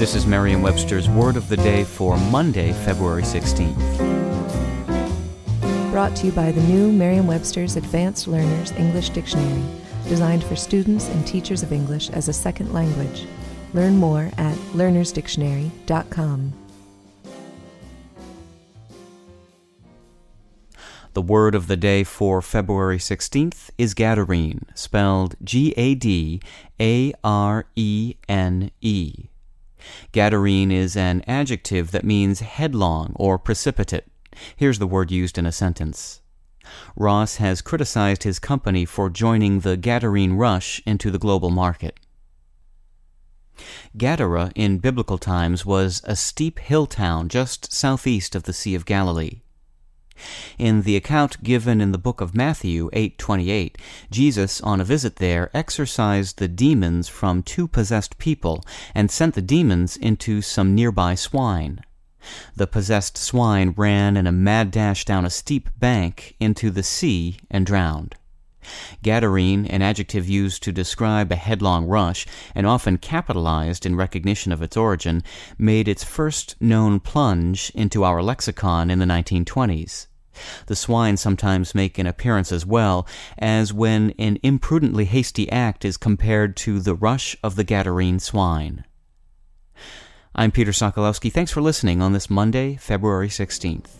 This is Merriam Webster's Word of the Day for Monday, February 16th. Brought to you by the new Merriam Webster's Advanced Learners English Dictionary, designed for students and teachers of English as a second language. Learn more at learnersdictionary.com. The word of the day for February 16th is Gadarene, spelled G A D A R E N E. Gadarene is an adjective that means headlong or precipitate. Here's the word used in a sentence. Ross has criticized his company for joining the Gadarene rush into the global market. Gadara in biblical times was a steep hill town just southeast of the Sea of Galilee. In the account given in the book of Matthew 8:28, Jesus on a visit there exorcised the demons from two possessed people and sent the demons into some nearby swine. The possessed swine ran in a mad dash down a steep bank into the sea and drowned. Gadarene, an adjective used to describe a headlong rush, and often capitalized in recognition of its origin, made its first known plunge into our lexicon in the 1920s. The swine sometimes make an appearance as well, as when an imprudently hasty act is compared to the rush of the Gadarene swine. I'm Peter Sokolowski. Thanks for listening on this Monday, February 16th.